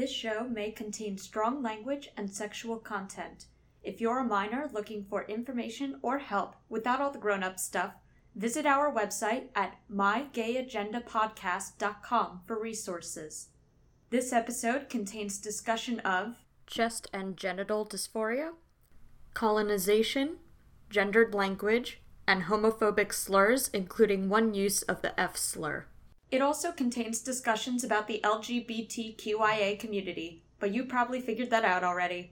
This show may contain strong language and sexual content. If you're a minor looking for information or help without all the grown up stuff, visit our website at mygayagendapodcast.com for resources. This episode contains discussion of chest and genital dysphoria, colonization, gendered language, and homophobic slurs, including one use of the F slur. It also contains discussions about the LGBTQIA community, but you probably figured that out already.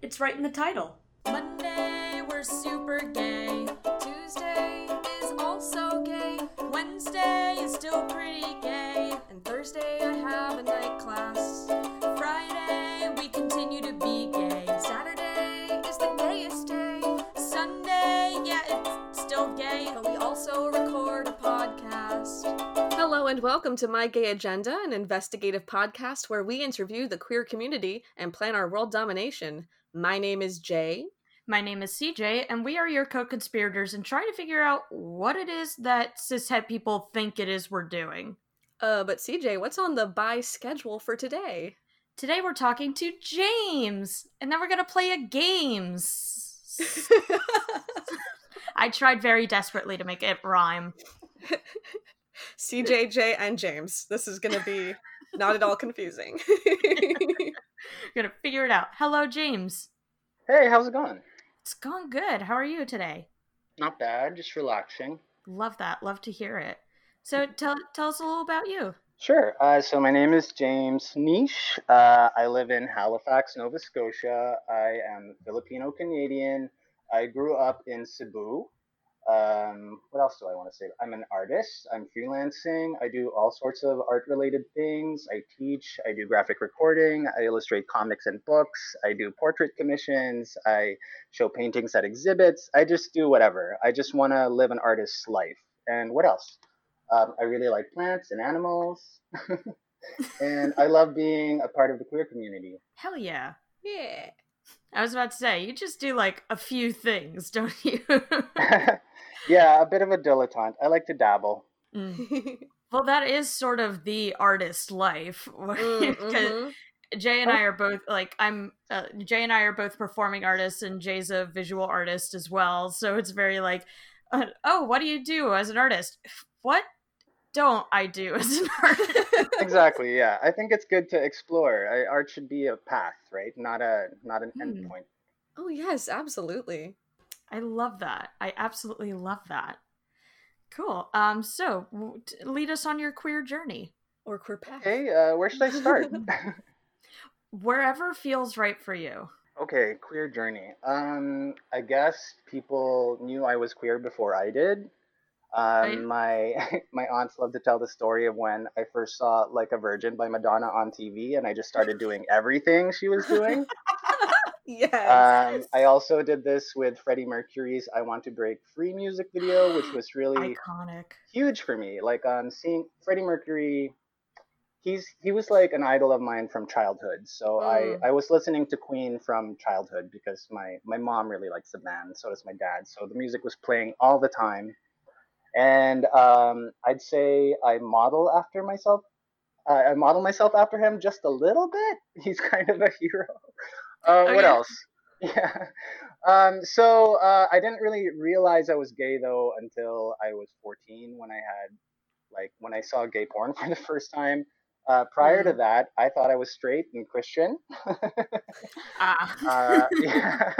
It's right in the title. Monday, we're super gay. Tuesday is also gay. Wednesday is still pretty gay. And Thursday, I have a night class. Friday, we continue to be gay. Saturday is the gayest day. Sunday, yeah, it's still gay, but we also record a podcast. Hello and welcome to My Gay Agenda, an investigative podcast where we interview the queer community and plan our world domination. My name is Jay. My name is CJ, and we are your co conspirators and trying to figure out what it is that cishet people think it is we're doing. Uh, but CJ, what's on the buy schedule for today? Today we're talking to James, and then we're gonna play a games. I tried very desperately to make it rhyme. CJ, and James. This is gonna be not at all confusing. You're gonna figure it out. Hello, James. Hey, how's it going? It's going good. How are you today? Not bad, just relaxing. Love that. Love to hear it. So tell tell us a little about you. Sure. Uh, so my name is James Niche. Uh, I live in Halifax, Nova Scotia. I am Filipino Canadian. I grew up in Cebu. Um, what else do I want to say? I'm an artist. I'm freelancing. I do all sorts of art related things. I teach. I do graphic recording. I illustrate comics and books. I do portrait commissions. I show paintings at exhibits. I just do whatever. I just want to live an artist's life. And what else? Um, I really like plants and animals. and I love being a part of the queer community. Hell yeah. yeah. I was about to say, you just do like a few things, don't you? yeah, a bit of a dilettante. I like to dabble. Mm. Well, that is sort of the artist life. Mm, mhm. Jay and I are both like I'm. Uh, Jay and I are both performing artists, and Jay's a visual artist as well. So it's very like, uh, oh, what do you do as an artist? What don't I do as an artist? exactly. Yeah, I think it's good to explore. I, art should be a path, right? Not a not an Hmm. endpoint. Oh yes, absolutely. I love that. I absolutely love that. Cool. Um. So, w- lead us on your queer journey, Or queer path. Okay, uh, where should I start? wherever feels right for you. okay, queer journey. Um, I guess people knew I was queer before I did. Right. Um, my my aunts love to tell the story of when I first saw "Like a Virgin" by Madonna on TV, and I just started doing everything she was doing. yes. Um, I also did this with Freddie Mercury's "I Want to Break Free" music video, which was really Iconic. huge for me. Like um, seeing Freddie Mercury, he's he was like an idol of mine from childhood. So Mm. I I was listening to Queen from childhood because my my mom really likes the band. So does my dad. So the music was playing all the time, and um, I'd say I model after myself. Uh, I model myself after him just a little bit. He's kind of a hero. Uh, what else? Yeah. Um, so uh, I didn't really realize I was gay though until I was 14 when I had like when I saw gay porn for the first time. Uh, prior to that, I thought I was straight and Christian. Ah. uh, yeah.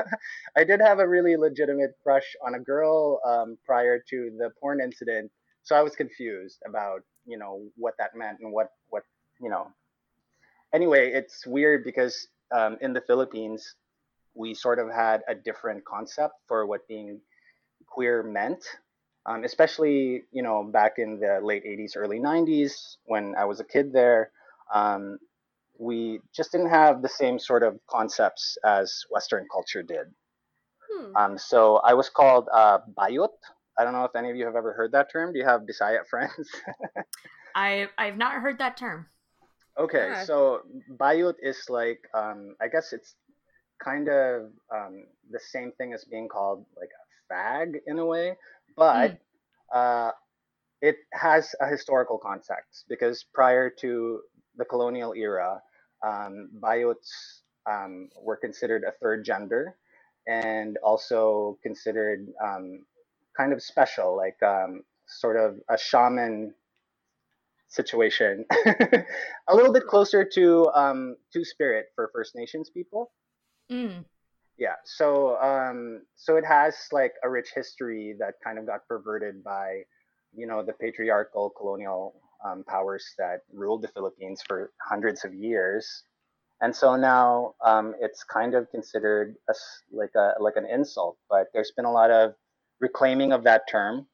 I did have a really legitimate crush on a girl um, prior to the porn incident, so I was confused about you know what that meant and what what you know. Anyway, it's weird because um, in the Philippines, we sort of had a different concept for what being queer meant, um, especially you know back in the late '80s, early '90s when I was a kid there. Um, we just didn't have the same sort of concepts as Western culture did. Hmm. Um, so I was called uh, bayot. I don't know if any of you have ever heard that term. Do you have Bisaya friends? I I've not heard that term. Okay, Yeah. so bayot is like um, I guess it's kind of um, the same thing as being called like a fag in a way, but uh, it has a historical context because prior to the colonial era, um, Bayots um, were considered a third gender and also considered um, kind of special, like um, sort of a shaman situation, a little bit closer to um, Two Spirit for First Nations people. Mm. Yeah, so um, so it has like a rich history that kind of got perverted by, you know, the patriarchal colonial um, powers that ruled the Philippines for hundreds of years, and so now um, it's kind of considered a, like a like an insult. But there's been a lot of reclaiming of that term,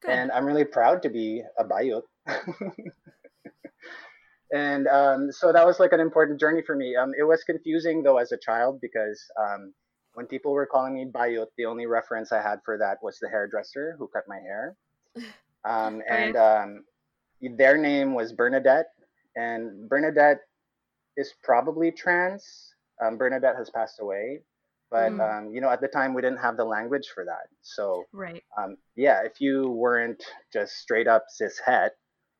Good. and I'm really proud to be a Bayot. and um, so that was like an important journey for me. Um, it was confusing though as a child because um, when people were calling me Bayot, the only reference I had for that was the hairdresser who cut my hair. Um, and um, their name was Bernadette, and Bernadette is probably trans. Um, Bernadette has passed away, but Mm. um, you know at the time we didn't have the language for that. So Right. um, yeah, if you weren't just straight up cis het,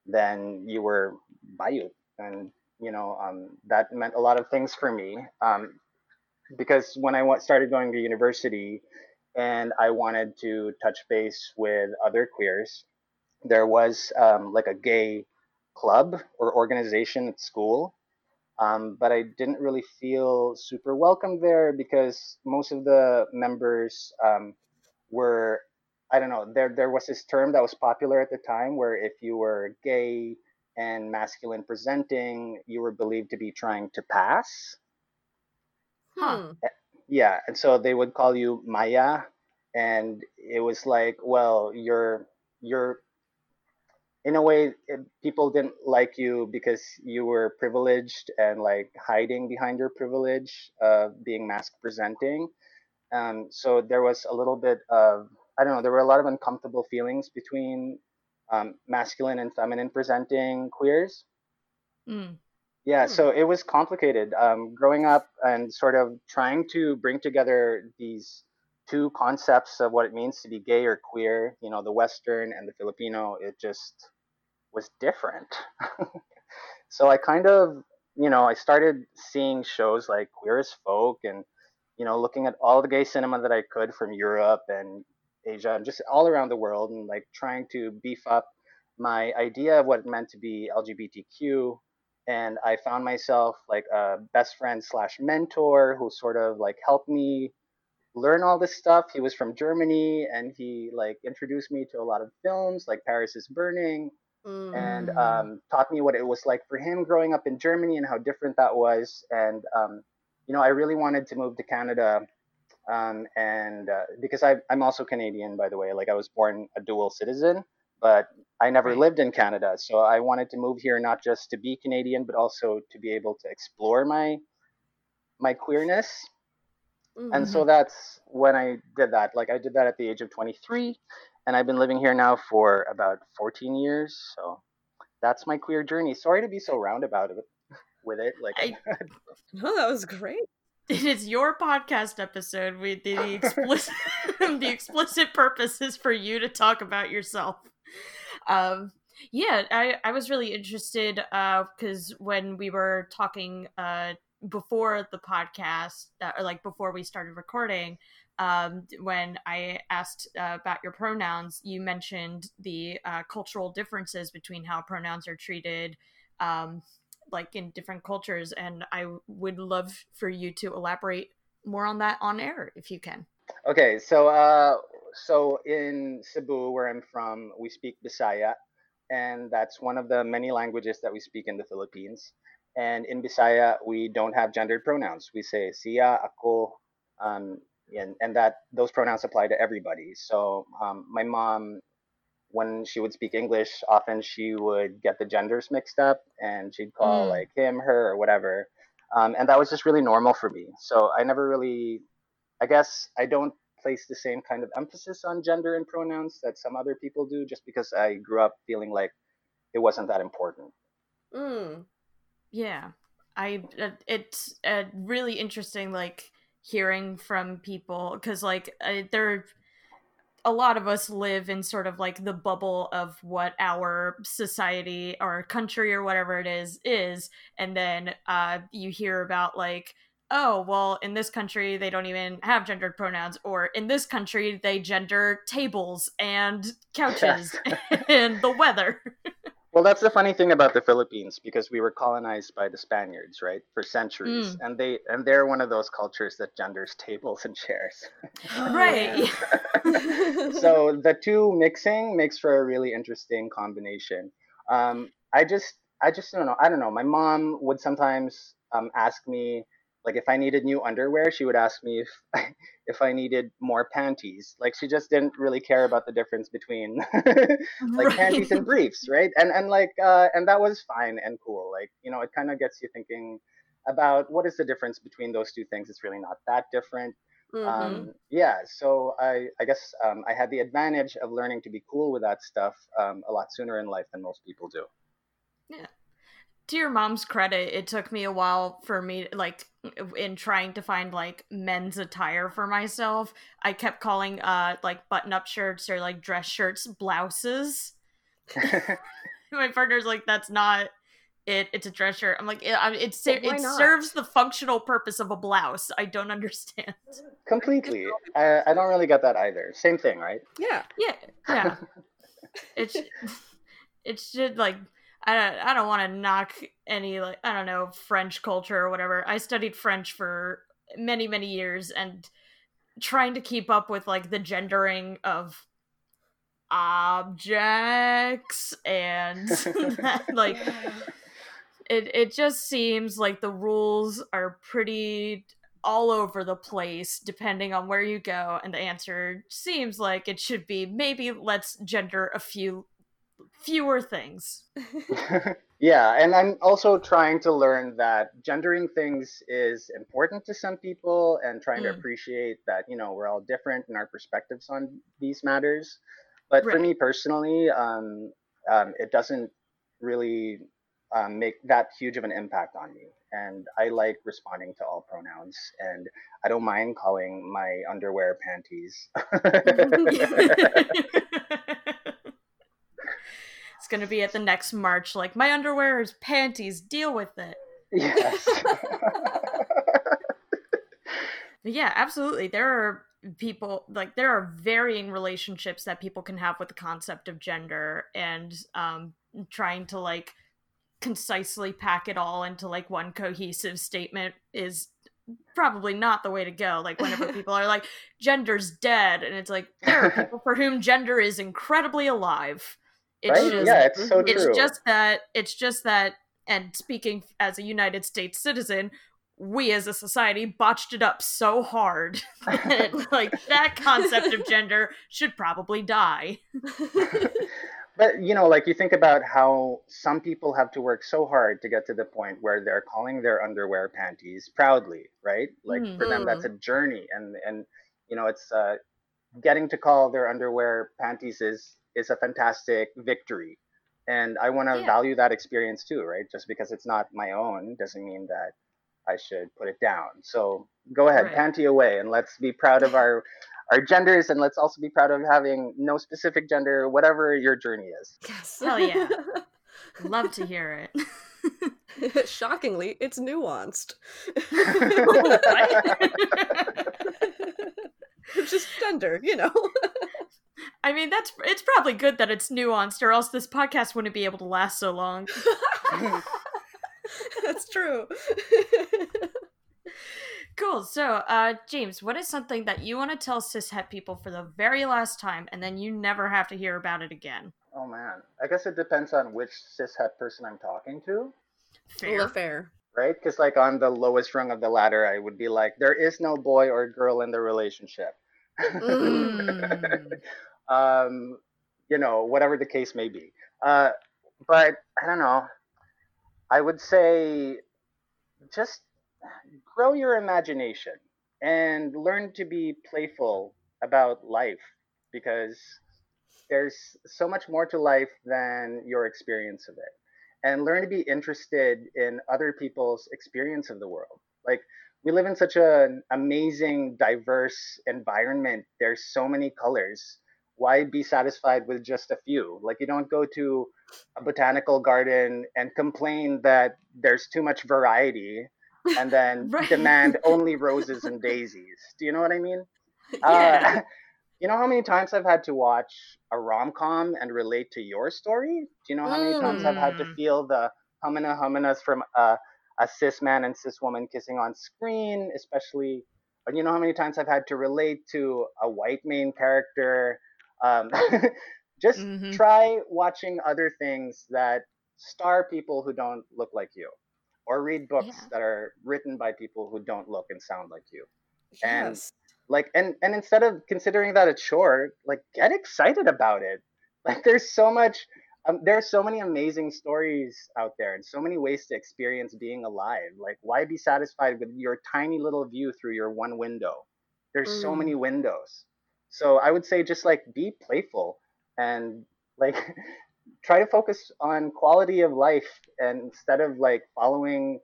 then you were Bayot, and you know um, that meant a lot of things for me. Um, because when I started going to university, and I wanted to touch base with other queers, there was um, like a gay club or organization at school. Um, but I didn't really feel super welcome there because most of the members um, were I don't know. There there was this term that was popular at the time where if you were gay and masculine presenting, you were believed to be trying to pass. Huh. Hmm. Yeah, and so they would call you Maya, and it was like, well, you're you're in a way it, people didn't like you because you were privileged and like hiding behind your privilege of being mask presenting. Um, so there was a little bit of I don't know. There were a lot of uncomfortable feelings between um, masculine and feminine presenting queers. Mm. Yeah, Hmm. so it was complicated. Um, growing up and sort of trying to bring together these two concepts of what it means to be gay or queer, you know, the Western and the Filipino, it just was different. so I kind of, you know, I started seeing shows like Queer as Folk and, you know, looking at all the gay cinema that I could from Europe and Asia and just all around the world and like trying to beef up my idea of what it meant to be LGBTQ and I found myself like a best friend slash mentor who sort of like helped me learn all this stuff. He was from Germany and he like introduced me to a lot of films like Paris is Burning Mm. and um, taught me what it was like for him growing up in Germany and how different that was. And um, you know, I really wanted to move to Canada. Um, and uh, because I, I'm also Canadian, by the way, like I was born a dual citizen, but I never Right. lived in Canada. So I wanted to move here not just to be Canadian, but also to be able to explore my my queerness. Mhm. And so that's when I did that. Like I did that at the age of 23, and I've been living here now for about 14 years. So that's my queer journey. Sorry to be so roundabout with it. Like I- No, that was great. It is your podcast episode. We the, the explicit the explicit purpose is for you to talk about yourself. Um, yeah, I I was really interested because when we were talking uh, before the podcast, uh, or like before we started recording, um, when I asked uh, about your pronouns, you mentioned the uh, cultural differences between how pronouns are treated. Um, like in different cultures and i would love for you to elaborate more on that on air if you can Okay, so uh, so in Cebu, where I'm from, we speak Bisaya, and that's one of the many languages that we speak in the Philippines. And in Bisaya, we don't have gendered pronouns. We say siya, ako, um, and and that those pronouns apply to everybody. So um, my mom, when she would speak English, often she would get the genders mixed up, and she'd call Mm. like him, her, or whatever. Um, and that was just really normal for me. So I never really I guess I don't place the same kind of emphasis on gender and pronouns that some other people do just because I grew up feeling like it wasn't that important. Mm. yeah i uh, it's uh, really interesting like hearing from people because like uh, there a lot of us live in sort of like the bubble of what our society or country or whatever it is is and then uh you hear about like oh well in this country they don't even have gendered pronouns or in this country they gender tables and couches and the weather well that's the funny thing about the philippines because we were colonized by the spaniards right for centuries. Mm. and they and they're one of those cultures that genders tables and chairs. Right. so the two mixing makes for a really interesting combination. Um, i just i just don't know i don't know. My mom would sometimes um, ask me like if I needed new underwear, she would ask me if if I needed more panties. Like she just didn't really care about the difference between like right. panties and briefs, right? And and like uh, and that was fine and cool. Like you know, it kind of gets you thinking about what is the difference between those two things. It's really not that different. Mm-hmm. Um, yeah, so I I guess um, I had the advantage of learning to be cool with that stuff um, a lot sooner in life than most people do. Yeah to your mom's credit, it took me a while for me like in trying to find like men's attire for myself. I kept calling uh like button up shirts or like dress shirts blouses. My partner's like, that's not it. It's a dress shirt. I'm like, it, it, it, it serves the functional purpose of a blouse. I don't understand. Completely. I, I don't really get that either. Same thing, right? Yeah. Yeah. Yeah. it's it should like I don't, I don't want to knock any like I don't know French culture or whatever. I studied French for many many years and trying to keep up with like the gendering of objects and like it it just seems like the rules are pretty all over the place depending on where you go and the answer seems like it should be maybe let's gender a few fewer things. yeah, and I'm also trying to learn that gendering things is important to some people and trying mm. to appreciate that, you know, we're all different in our perspectives on these matters. But right. for me personally, um, um, it doesn't really um, make that huge of an impact on me. And I like responding to all pronouns, and I don't mind calling my underwear panties. It's going to be at the next march. Like, my underwear is panties. Deal with it. Yes. yeah, absolutely. There are people like there are varying relationships that people can have with the concept of gender and um trying to like concisely pack it all into like one cohesive statement is probably not the way to go. Like whenever people are like, gender's dead, and it's like there are people for whom gender is incredibly alive. It's right? just yeah, it's so It's just that it's just that and speaking as a United States citizen, we as a society botched it up so hard that like that concept of gender should probably die. but you know, like you think about how some people have to work so hard to get to the point where they're calling their underwear panties proudly, right? Like mm-hmm. for them that's mm-hmm. a journey and and you know, it's uh getting to call their underwear panties is is a fantastic victory. And I want to yeah. value that experience too, right? Just because it's not my own doesn't mean that I should put it down. So go ahead, right. panty away, and let's be proud of our our genders, and let's also be proud of having no specific gender, whatever your journey is. Yes, hell yeah, love to hear it. Shockingly, it's nuanced. It's just gender, you know. I mean, that's it's probably good that it's nuanced, or else this podcast wouldn't be able to last so long. that's true. cool. So, uh, James, what is something that you want to tell cishet people for the very last time, and then you never have to hear about it again? Oh man, I guess it depends on which cishet person I'm talking to. Fair. fair. Right? Because like on the lowest rung of the ladder, I would be like, there is no boy or girl in the relationship. Mm. um, you know, whatever the case may be. Uh, but I don't know. I would say just grow your imagination and learn to be playful about life because there's so much more to life than your experience of it. And learn to be interested in other people's experience of the world. Like, we live in such an amazing, diverse environment. There's so many colors why be satisfied with just a few? Like you don't go to a botanical garden and complain that there's too much variety and then right. demand only roses and daisies. Do you know what I mean? Yeah. Uh, you know how many times I've had to watch a rom com and relate to your story? Do you know how many mm. times I've had to mm. feel the humana humanas from uh, a cis man and cis woman kissing on screen, especially? But you know how many times I've had to relate to a white main character um, just mm-hmm. try watching other things that star people who don't look like you, or read books yeah. that are written by people who don't look and sound like you. Yes. And like, and and instead of considering that a chore, like get excited about it. Like, there's so much. Um, there are so many amazing stories out there and so many ways to experience being alive. Like, why be satisfied with your tiny little view through your one window? There's mm. so many windows. So I would say just like be playful and like try to focus on quality of life and instead of like following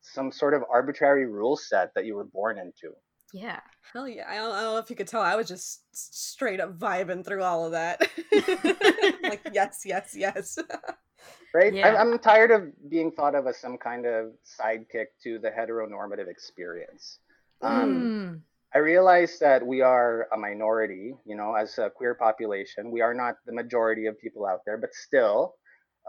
some sort of arbitrary rule set that you were born into. Yeah. Hell yeah. I don't, I don't, know if you could tell. I was just straight up vibing through all of that. like, yes, yes, yes. right? Yeah. I'm, I'm, tired of being thought of as some kind of sidekick to the heteronormative experience. Um, mm. I realize that we are a minority, you know, as a queer population. We are not the majority of people out there, but still,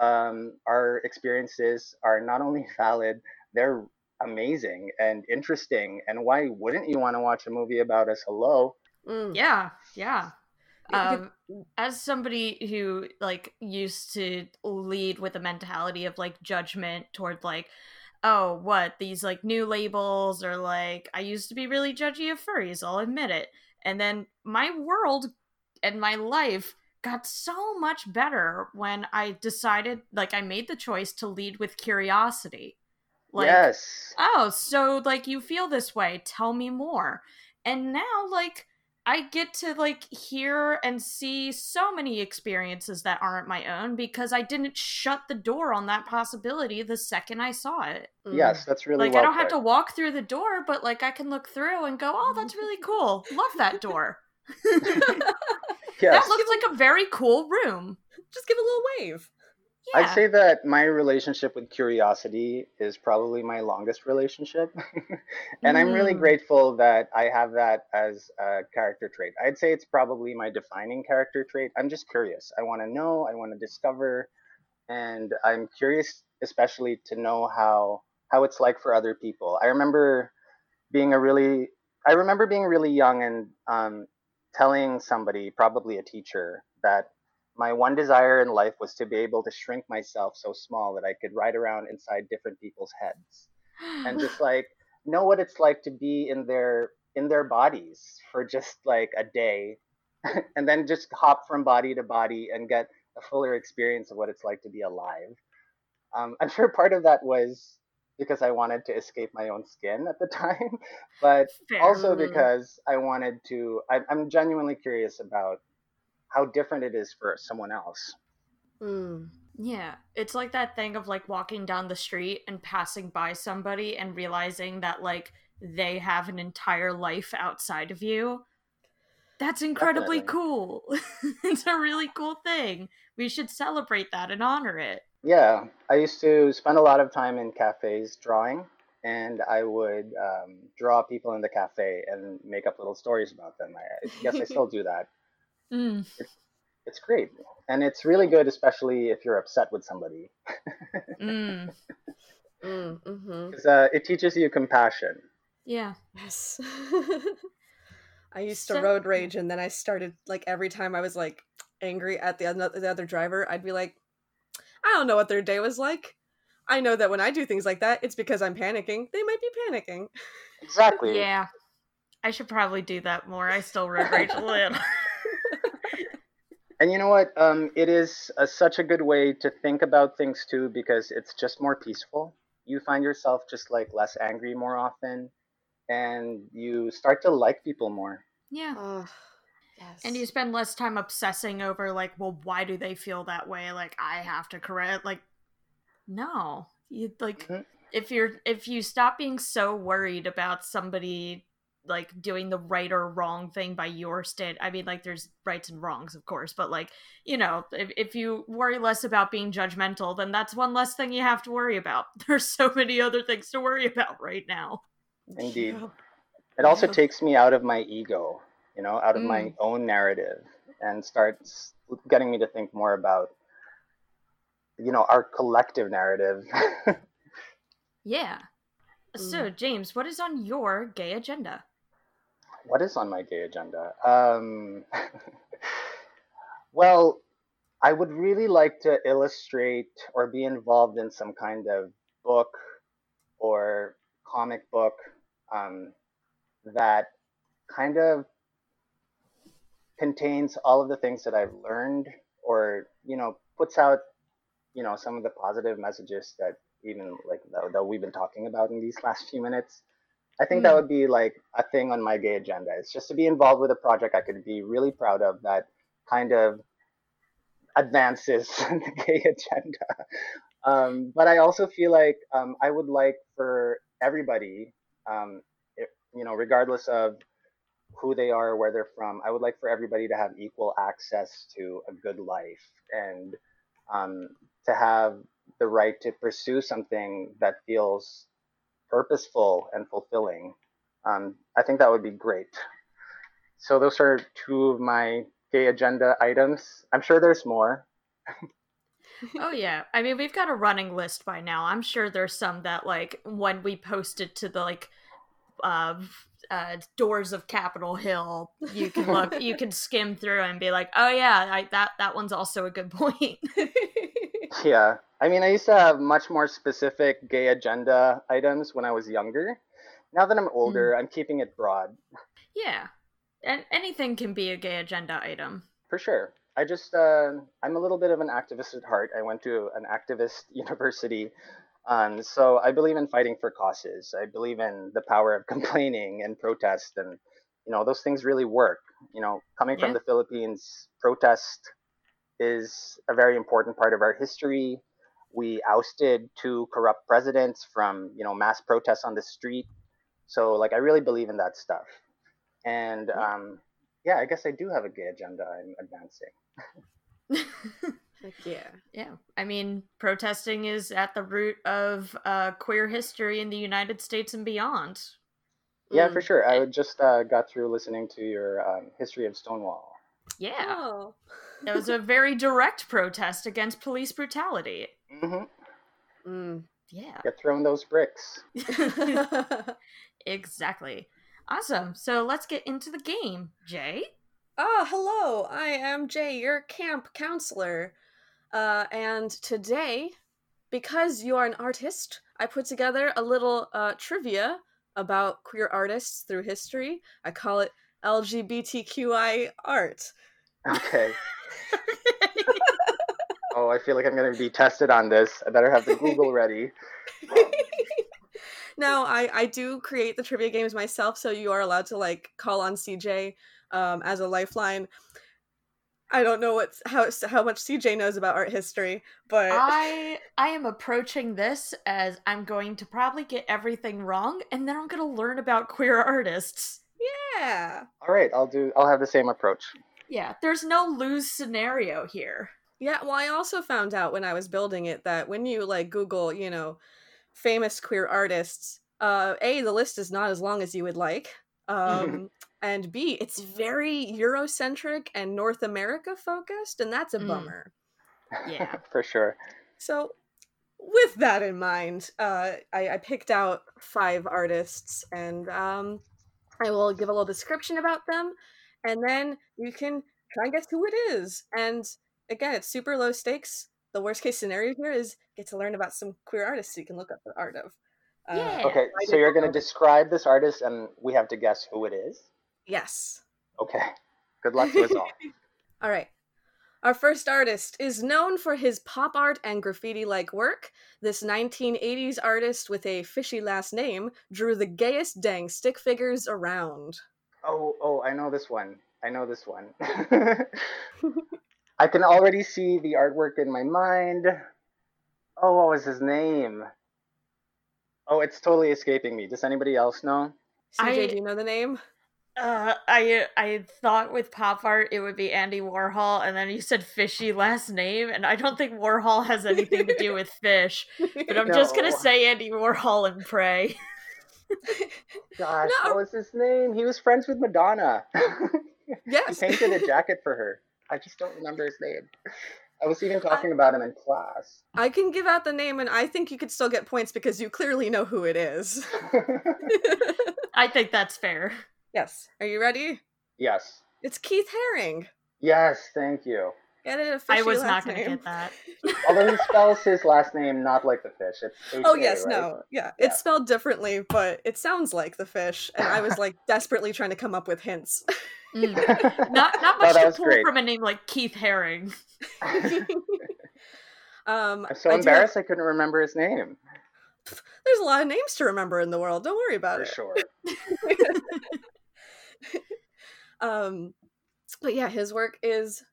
um, our experiences are not only valid, they're amazing and interesting. And why wouldn't you want to watch a movie about us? Hello. Mm. Yeah, yeah. Um, as somebody who like used to lead with a mentality of like judgment toward like oh, what, these like new labels or like, I used to be really judgy of furries, I'll admit it. And then my world and my life got so much better when I decided, like, I made the choice to lead with curiosity. Like, yes. Oh, so like you feel this way. Tell me more. And now, like, I get to like hear and see so many experiences that aren't my own because I didn't shut the door on that possibility the second I saw it. Mm. Yes, that's really like well I don't put. have to walk through the door, but like I can look through and go, "Oh, that's really cool. Love that door." yes. That looks like a very cool room. Just give a little wave. Yeah. I'd say that my relationship with curiosity is probably my longest relationship. and mm. I'm really mm. grateful that I have that as a character trait. I'd say it's probably my defining character trait. I'm just curious. I want to know, I want to discover, and I'm curious especially to know how how it's like for other people. I remember being a really I remember being really young and um, telling somebody, probably a teacher, that my one desire in life was to be able to shrink myself so small that I could ride around inside different people's heads and just like know what it's like to be in their in their bodies for just like a day and then just hop from body to body and get a fuller experience of what it's like to be alive. Um, I'm sure part of that was because I wanted to escape my own skin at the time, but Fair. also because I wanted to. I, I'm genuinely curious about how different it is for someone else. Mm. Yeah, it's like that thing of like walking down the street and passing by somebody and realizing that like they have an entire life outside of you. That's incredibly Definitely. cool. it's a really cool thing. We should celebrate that and honor it. Yeah, I used to spend a lot of time in cafes drawing, and I would um, draw people in the cafe and make up little stories about them. I guess I still do that. Mm. It's, it's great. And it's really good, especially if you're upset with somebody. mm. Mm, mm-hmm. uh, it teaches you compassion. Yeah. Yes. I used to so- road rage, and then I started like every time I was like angry at the other, the other driver, I'd be like, I don't know what their day was like. I know that when I do things like that, it's because I'm panicking. They might be panicking. Exactly. Yeah. I should probably do that more. I still road rage a little. and you know what? Um, it is a, such a good way to think about things too because it's just more peaceful. You find yourself just like less angry more often, and you start to like people more. Yeah. Uh, yes. And you spend less time obsessing over like, well, why do they feel that way? Like I have to correct. Like, no, you like mm-hmm. if you're if you stop being so worried about somebody like doing the right or wrong thing by your state. I mean, like there's rights and wrongs, of course, but like you know, if if you worry less about being judgmental, then that's one less thing you have to worry about. There's so many other things to worry about right now. Indeed, it also yeah. takes me out of my ego, you know, out of mm. my own narrative, and starts getting me to think more about you know our collective narrative. yeah. So, mm. James, what is on your gay agenda? What is on my gay agenda? Um, well, I would really like to illustrate or be involved in some kind of book or comic book um, that kind of contains all of the things that I've learned or, you know, puts out, you know, some of the positive messages that even like that we've been talking about in these last few minutes. I think mm. that would be like a thing on my gay agenda. It's just to be involved with a project I could be really proud of that kind of advances the gay agenda. Um, but I also feel like um, I would like for everybody, um, if, you know, regardless of who they are, where they're from, I would like for everybody to have equal access to a good life and um, to have the right to pursue something that feels purposeful and fulfilling. Um, I think that would be great. So those are two of my gay agenda items. I'm sure there's more. oh yeah. I mean, we've got a running list by now. I'm sure there's some that like when we posted to the like uh, uh, doors of Capitol Hill, you can look, you can skim through and be like, oh yeah, I, that that one's also a good point. yeah, I mean, I used to have much more specific gay agenda items when I was younger. Now that I'm older, mm. I'm keeping it broad. Yeah. And anything can be a gay agenda item. For sure. I just, uh, I'm a little bit of an activist at heart. I went to an activist university. Um, so I believe in fighting for causes. I believe in the power of complaining and protest. And, you know, those things really work. You know, coming yeah. from the Philippines, protest is a very important part of our history we ousted two corrupt presidents from you know mass protests on the street. So like I really believe in that stuff, and um, yeah, I guess I do have a gay agenda I'm advancing. yeah, yeah. I mean, protesting is at the root of uh, queer history in the United States and beyond. Yeah, mm. for sure. I just uh, got through listening to your um, history of Stonewall. Yeah. Oh. that was a very direct protest against police brutality. Mm-hmm. Mm, yeah. Get throwing those bricks. exactly. Awesome. So let's get into the game. Jay? Oh, hello. I am Jay, your camp counselor. Uh, and today, because you are an artist, I put together a little uh, trivia about queer artists through history. I call it LGBTQI art. Okay. oh, I feel like I'm going to be tested on this. I better have the Google ready. no, I I do create the trivia games myself, so you are allowed to like call on CJ um, as a lifeline. I don't know what how how much CJ knows about art history, but I I am approaching this as I'm going to probably get everything wrong, and then I'm going to learn about queer artists. Yeah. All right, I'll do. I'll have the same approach. Yeah, there's no lose scenario here. Yeah, well, I also found out when I was building it that when you like Google, you know, famous queer artists, uh, a the list is not as long as you would like, um, and b it's very Eurocentric and North America focused, and that's a mm. bummer. Yeah, for sure. So, with that in mind, uh, I, I picked out five artists, and um, I will give a little description about them, and then you can try and guess who it is. And again, it's super low stakes. The worst case scenario here is get to learn about some queer artists you can look up the art of. Uh, yeah. Okay, so you're going to describe this artist and we have to guess who it is? Yes. Okay. Good luck to us all. all right. Our first artist is known for his pop art and graffiti like work. This 1980s artist with a fishy last name drew the gayest dang stick figures around. Oh, oh, I know this one. I know this one. I can already see the artwork in my mind. Oh, what was his name? Oh, it's totally escaping me. Does anybody else know? CJ, I, do you know the name? Uh, I I thought with pop art it would be Andy Warhol, and then you said fishy last name, and I don't think Warhol has anything to do with fish. But I'm no. just gonna say Andy Warhol and pray. Gosh, no. what was his name? He was friends with Madonna. yes, he painted a jacket for her. I just don't remember his name. I was even talking I, about him in class. I can give out the name, and I think you could still get points because you clearly know who it is. I think that's fair. Yes. Are you ready? Yes. It's Keith Haring. Yes, thank you. I was not going to get that. Although he spells his last name not like the fish. It's H-A, oh yes, right? no, yeah. yeah, it's spelled differently, but it sounds like the fish. And I was like desperately trying to come up with hints. Mm. Not not much to pull great. from a name like Keith Haring. um, I'm so I embarrassed have... I couldn't remember his name. There's a lot of names to remember in the world. Don't worry about For it. Sure. um, but yeah, his work is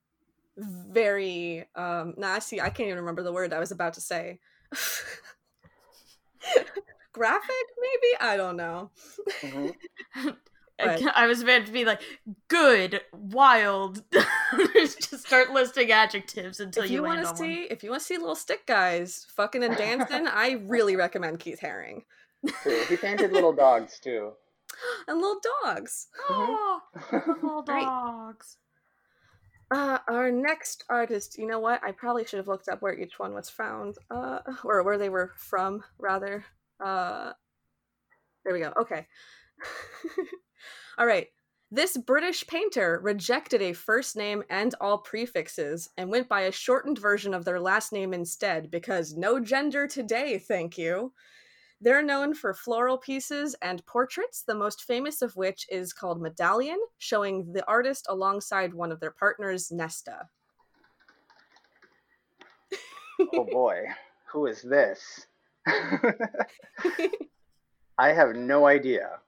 very um nah I see I can't even remember the word I was about to say. Graphic, maybe? I don't know. Mm-hmm. I, I, was about to be like good, wild. just start listing adjectives until if you, you want to see. If you want to see little stick guys fucking and dancing, I really recommend Keith Haring. True. He painted little dogs too. And little dogs. Oh, little dogs. Uh, our next artist, you know what? I probably should have looked up where each one was found, uh, or where they were from, rather. Uh, there we go. Okay. All right. This British painter rejected a first name and all prefixes and went by a shortened version of their last name instead because no gender today, thank you. They're known for floral pieces and portraits, the most famous of which is called Medallion, showing the artist alongside one of their partners, Nesta. oh boy, who is this? I have no idea.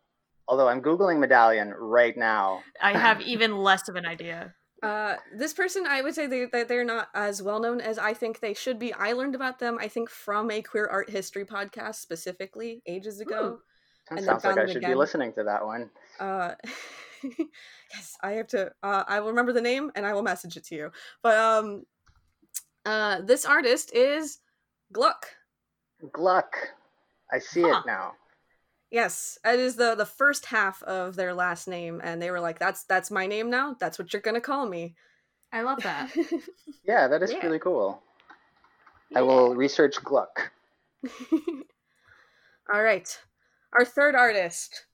Although I'm Googling Medallion right now. I have even less of an idea. Uh, this person, I would say they, that they're not as well known as I think they should be. I learned about them, I think, from a queer art history podcast specifically ages ago. That sounds like I should again. be listening to that one. Uh, yes, I have to. Uh, I will remember the name and I will message it to you. But um, uh, this artist is Gluck. Gluck. I see huh. it now. Yes, it is the the first half of their last name, and they were like, "That's that's my name now. That's what you're gonna call me." I love that. yeah, that is yeah. really cool. Yeah. I will research Gluck. All right, our third artist.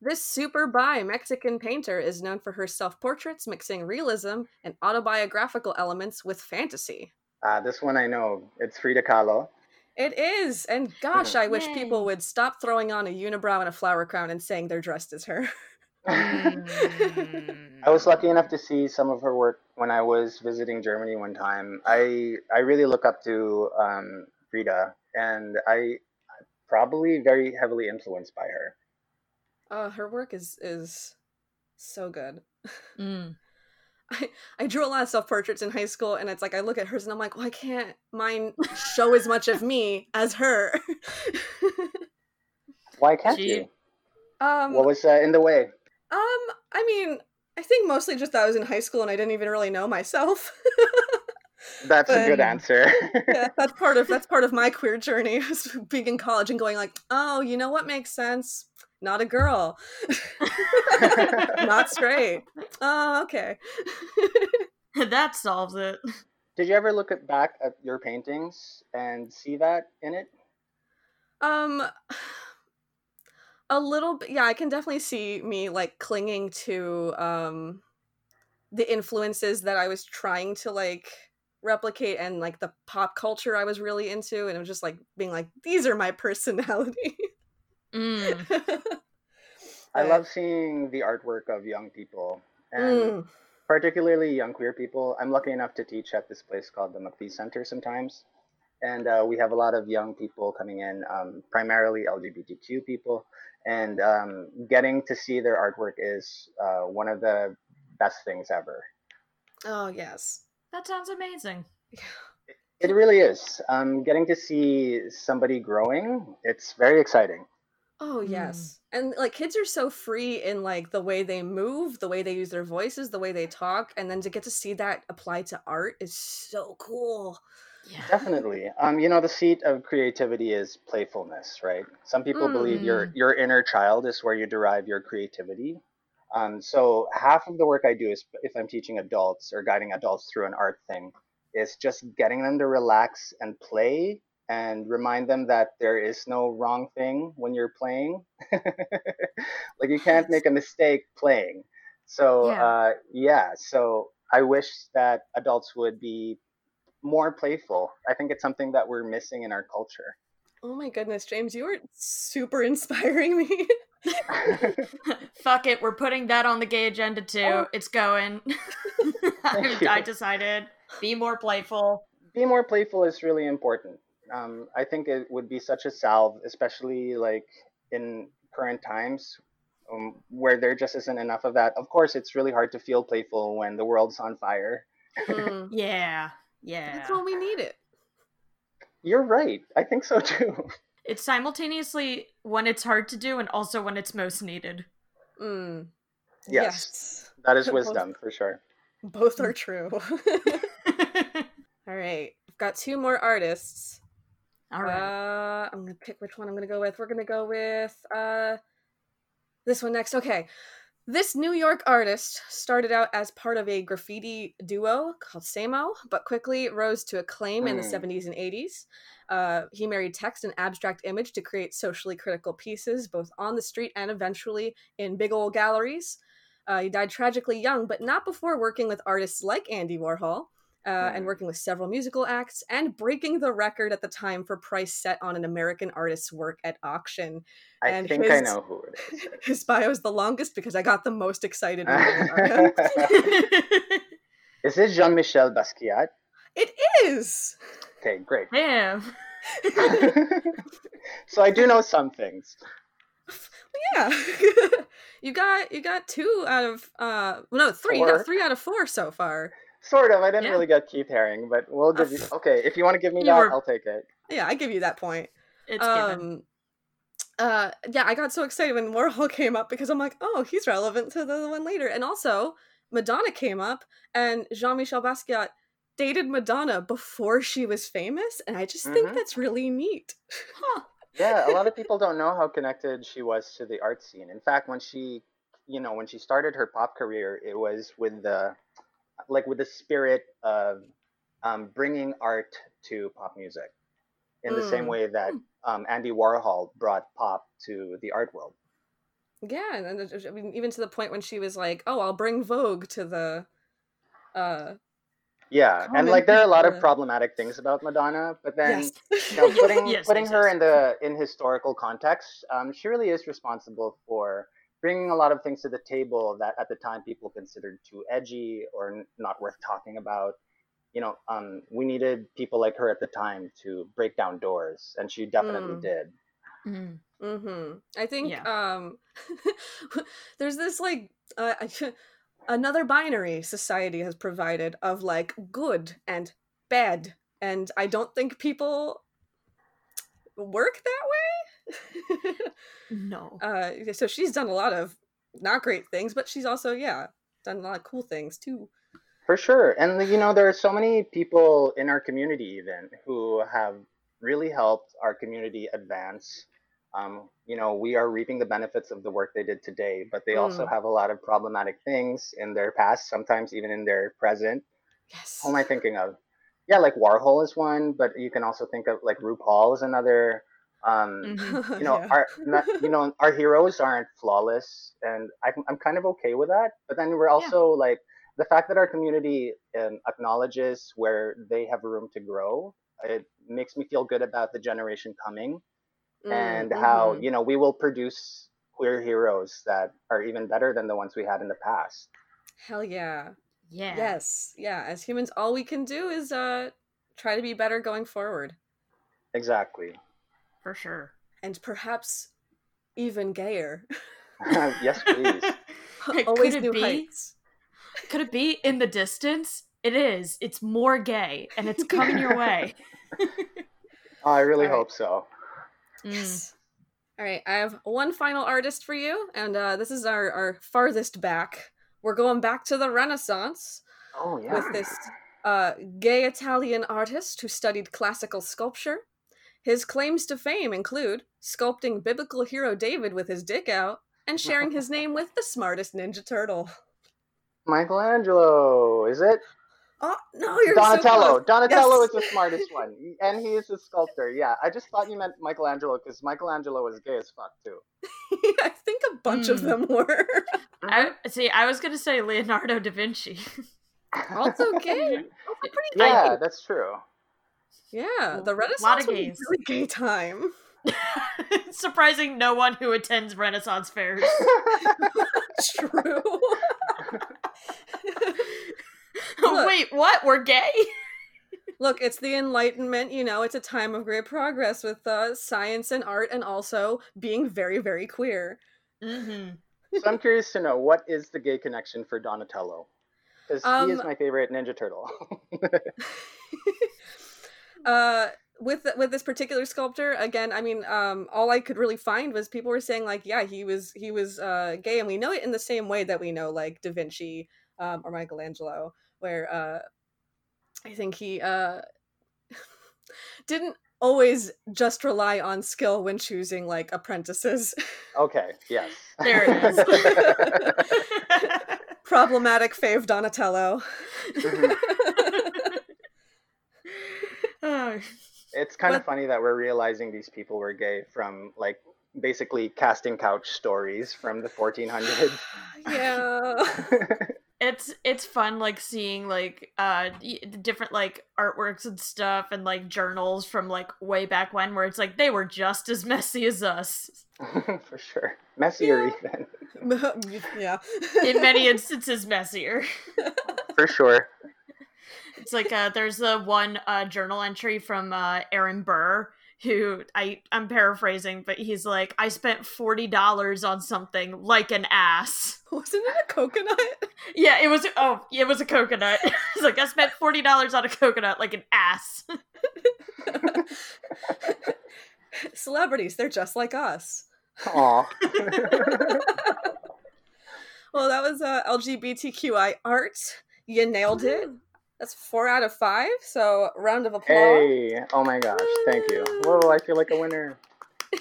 This super bi Mexican painter is known for her self portraits mixing realism and autobiographical elements with fantasy. Ah, uh, this one I know. It's Frida Kahlo. It is, and gosh, I wish people would stop throwing on a unibrow and a flower crown and saying they're dressed as her. Mm. I was lucky enough to see some of her work when I was visiting Germany one time. I I really look up to um, Frida, and I probably very heavily influenced by her. Uh, her work is is so good. Mm. I, I drew a lot of self portraits in high school, and it's like I look at hers and I'm like, why can't mine show as much of me as her? why can't you? Um, what was uh, in the way? Um, I mean, I think mostly just that I was in high school and I didn't even really know myself. that's but, a good answer. yeah, that's part of that's part of my queer journey, being in college and going like, oh, you know what makes sense? not a girl, not straight. Oh, okay. that solves it. Did you ever look at, back at your paintings and see that in it? Um, a little bit. Yeah, I can definitely see me like clinging to um the influences that I was trying to like replicate and like the pop culture I was really into, and it was just like being like, these are my personality. Mm. I love seeing the artwork of young people and mm. particularly young queer people. I'm lucky enough to teach at this place called the McPhee Center sometimes. And uh, we have a lot of young people coming in, um, primarily LGBTQ people. And um, getting to see their artwork is uh, one of the best things ever. Oh, yes. That sounds amazing. It really is. Um, getting to see somebody growing, it's very exciting. Oh yes. Mm. And like kids are so free in like the way they move, the way they use their voices, the way they talk, and then to get to see that applied to art is so cool. Yeah. Definitely. Um, you know, the seat of creativity is playfulness, right? Some people mm. believe your mm. your inner child is where you derive your creativity. Um, so half of the work I do is if I'm teaching adults or guiding adults through an art thing, is just getting them to relax and play and remind them that there is no wrong thing when you're playing. like you can't make a mistake playing. So yeah. Uh, yeah, so I wish that adults would be more playful. I think it's something that we're missing in our culture. Oh my goodness, James, you are super inspiring me. Fuck it, we're putting that on the gay agenda too. Oh. It's going. I, I decided be more playful. Be more playful is really important um, I think it would be such a salve, especially like in current times um, where there just isn't enough of that. Of course, it's really hard to feel playful when the world's on fire. mm, yeah, yeah. That's when we need it. You're right. I think so too. It's simultaneously when it's hard to do and also when it's most needed. Mm. Yes. yes. That is wisdom for sure. Both are true. All right. I've got two more artists. All right. Uh, I'm gonna pick which one I'm gonna go with. We're gonna go with uh, this one next. Okay. This New York artist started out as part of a graffiti duo called Samo, but quickly rose to acclaim mm. in the 70s and 80s. Uh, he married text and abstract image to create socially critical pieces, both on the street and eventually in big old galleries. Uh, he died tragically young, but not before working with artists like Andy Warhol, uh, and working with several musical acts and breaking the record at the time for price set on an American artist's work at auction. I and think his, I know who it is. His bio is the longest because I got the most excited. is this Jean Michel Basquiat? It is. Okay, great. Damn. so I do know some things. Yeah, you got you got two out of uh no three four. you got three out of four so far. Sort of. I didn't yeah. really get Keith Haring, but we'll give you. Okay, if you want to give me that, were... I'll take it. Yeah, I give you that point. It's um, given. Uh, yeah, I got so excited when Warhol came up because I'm like, oh, he's relevant to the one later, and also Madonna came up, and Jean Michel Basquiat dated Madonna before she was famous, and I just mm-hmm. think that's really neat. huh. Yeah, a lot of people don't know how connected she was to the art scene. In fact, when she, you know, when she started her pop career, it was with the like with the spirit of um, bringing art to pop music in mm. the same mm. way that hmm. um, Andy Warhol brought pop to the art world. Yeah, and I mean, even to the point when she was like, "Oh, I'll bring Vogue to the." Uh, yeah, and like there are a lot of problematic things about Madonna, but then yes. you know, putting yes, putting yes, her in the in historical context, um, she really is responsible for bringing a lot of things to the table that at the time people considered too edgy or not worth talking about. You know, um, we needed people like her at the time to break down doors, and she definitely mm. did. Mm. Hmm. I think yeah. um, there's this like uh, another binary society has provided of like good and bad, and I don't think people work that way. no. Uh, so she's done a lot of not great things, but she's also yeah done a lot of cool things too. For sure, and you know there are so many people in our community even who have really helped our community advance. Um, you know, we are reaping the benefits of the work they did today, but they mm. also have a lot of problematic things in their past, sometimes even in their present. Yes. Who am I thinking of? Yeah, like Warhol is one, but you can also think of like RuPaul is another. Um, mm-hmm. you know, yeah. our not, you know our heroes aren't flawless, and I, I'm kind of okay with that. But then we're also yeah. like the fact that our community um, acknowledges where they have room to grow. It makes me feel good about the generation coming, mm, and mm-hmm. how you know we will produce queer heroes that are even better than the ones we had in the past. Hell yeah. Yeah. Yes. Yeah. As humans, all we can do is uh try to be better going forward. Exactly for sure. And perhaps even gayer. yes, please. Always Could it new be? heights. Could it be in the distance? It is. It's more gay, and it's coming your way. I really hope so. Mm. Yes. All right, I have one final artist for you, and uh, this is our, our farthest back. We're going back to the Renaissance. Oh yeah. With this uh, gay Italian artist who studied classical sculpture. His claims to fame include sculpting biblical hero David with his dick out and sharing his name with the smartest Ninja Turtle. Michelangelo, is it? Oh no, you're Donatello. So Donatello yes. is the smartest one, and he is a sculptor. Yeah, I just thought you meant Michelangelo because Michelangelo is gay as fuck too. I think a bunch of Hmm. them were. I see. I was gonna say Leonardo da Vinci. also gay. Also pretty Yeah, gay. that's true. Yeah, the Renaissance Lot of was a gays. really gay time. It's surprising no one who attends Renaissance fairs. True. Look. Wait, what? We're gay? Look, it's the Enlightenment, you know, it's a time of great progress with uh, science and art and also being very, very queer. Mm-hmm. so I'm curious to know what is the gay connection for Donatello, because he is Um, my favorite Ninja Turtle. Uh with with this particular sculptor again i mean um all i could really find was people were saying like yeah he was he was uh gay and we know it in the same way that we know like da vinci um or michelangelo where uh i think he uh didn't always just rely on skill when choosing like apprentices okay, yes. There it is. problematic fave donatello Mhm. Oh, It's kind of funny that we're realizing these people were gay from like basically casting couch stories from the 1400s. yeah it's it's fun like seeing like uh different like artworks and stuff and like journals from like way back when where it's like they were just as messy as us For sure. Messier Yeah. even. yeah in many instances messier For sure. It's like uh, there's the one uh, journal entry from uh, Aaron Burr who I I'm paraphrasing, but he's like, I spent forty dollars on something like an ass. wasn't it a coconut Yeah, it was. Oh, it was a coconut. He's like, I spent forty dollars on a coconut like an ass. Celebrities, they're just like us. Aw. Well, that was uh, LGBTQI art. You nailed it. That's four out of five. So, round of applause. hey. Oh my gosh. Thank you. Whoa, I feel like a winner.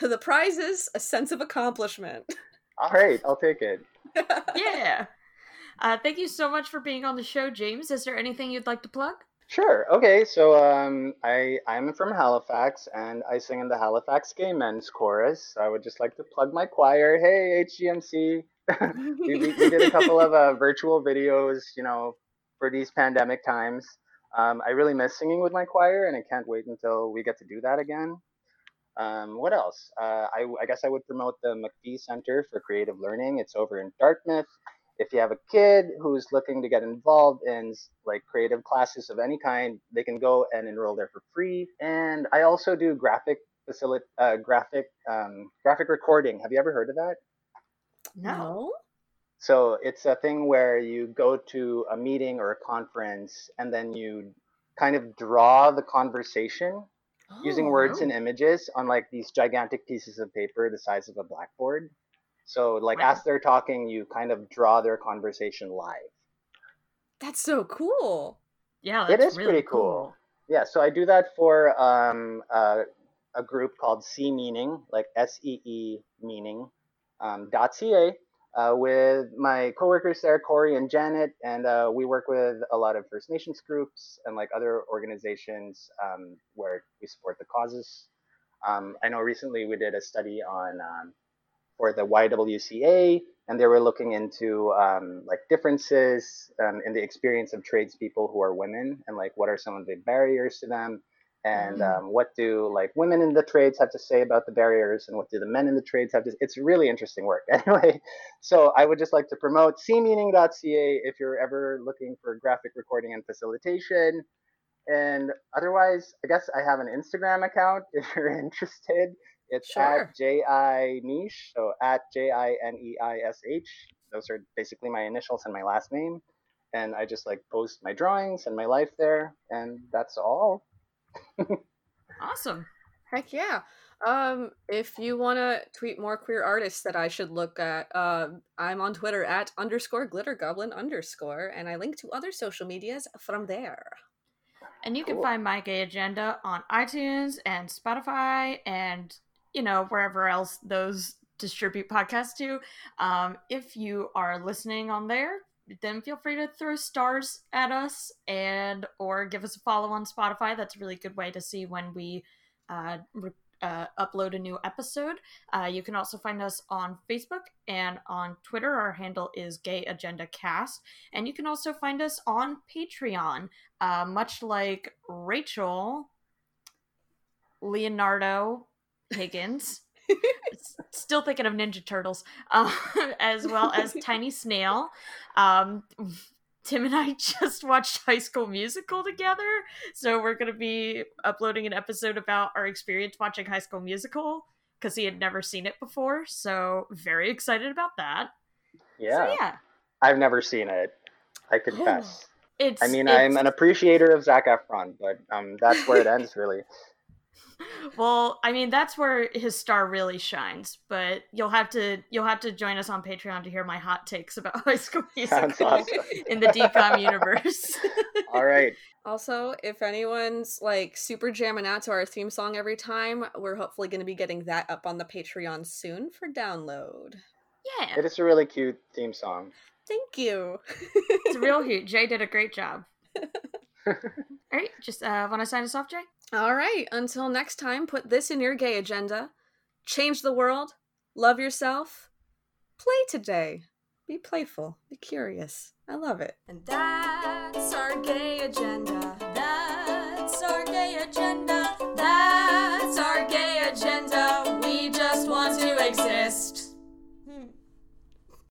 the prize is a sense of accomplishment. All right, I'll take it. yeah. Uh, thank you so much for being on the show, James. Is there anything you'd like to plug? Sure. Okay. So um, I I'm from Halifax, and I sing in the Halifax Gay Men's Chorus. I would just like to plug my choir. Hey, HGMC. we, we, we did a couple of uh, virtual videos, you know, for these pandemic times. Um, I really miss singing with my choir, and I can't wait until we get to do that again. Um, what else? Uh, I, I guess I would promote the MacPhee Center for Creative Learning. It's over in Dartmouth. If you have a kid who's looking to get involved in like creative classes of any kind, they can go and enroll there for free. And I also do graphic facility, uh, graphic, um, graphic recording. Have you ever heard of that? no. So it's a thing where you go to a meeting or a conference and then you kind of draw the conversation using Oh, words no. and images on like these gigantic pieces of paper the size of a blackboard. So like Wow. as they're talking, you kind of draw their conversation live. That's so cool. Yeah, It is really pretty cool. Yeah, so I do that for um, uh, a group called See Meaning, like S E E Meaning, um, dot .ca, uh, with my coworkers there, Corey and Janet, and uh, we work with a lot of First Nations groups and like other organizations um, where we support the causes. Um, I know recently we did a study on um, for the YWCA, and they were looking into um, like differences um, in the experience of tradespeople who are women, and like what are some of the barriers to them, and Mm. um, what do like women in the trades have to say about the barriers, and what do the men in the trades have to. It's really interesting work. Anyway, so I would just like to promote seemeaning.ca if you're ever looking for graphic recording and facilitation. And otherwise, I guess I have an Instagram account if you're interested. It's Sure. at J-I niche, so at J-I-N-E-I-S-H. Those are basically my initials and my last name. And I just like post my drawings and my life there, and that's all. Awesome. Heck yeah. Um, if you want to tweet more queer artists that I should look at, uh, I'm on Twitter at underscore glitter goblin underscore, and I link to other social medias from there. And you cool. can find My Gay Agenda on iTunes and Spotify and, you know, wherever else those distribute podcasts to. Um, if you are listening on there, then feel free to throw stars at us and or give us a follow on Spotify. That's a really good way to see when we uh, re- uh, upload a new episode. Uh, you can also find us on Facebook and on Twitter. Our handle is Gay Agenda Cast, and you can also find us on Patreon. Uh, much like Rachel, Leonardo Higgins. Still thinking of Ninja Turtles, uh, as well as Tiny Snail. Um, Tim and I just watched High School Musical together, so we're going to be uploading an episode about our experience watching High School Musical because he had never seen it before. So very excited about that. Yeah, so, yeah. I've never seen it. I confess. it's. I mean, it's... I'm an appreciator of Zac Efron, but um, that's where it ends, really well, I mean that's where his star really shines. But you'll have to you'll have to join us on Patreon to hear my hot takes about High School Musical awesome. in the DCOM universe. All right. Also, if anyone's like super jamming out to our theme song every time, we're hopefully going to be getting that up on the Patreon soon for download. Yeah, it is a really cute theme song. Thank you. it's real cute. Jay did a great job. All right, just uh, want to sign us off, Jay? All right. Until next time, put this in your gay agenda. Change the world. Love yourself. Play today. Be playful. Be curious. I love it. And that's our gay agenda. That's our gay agenda.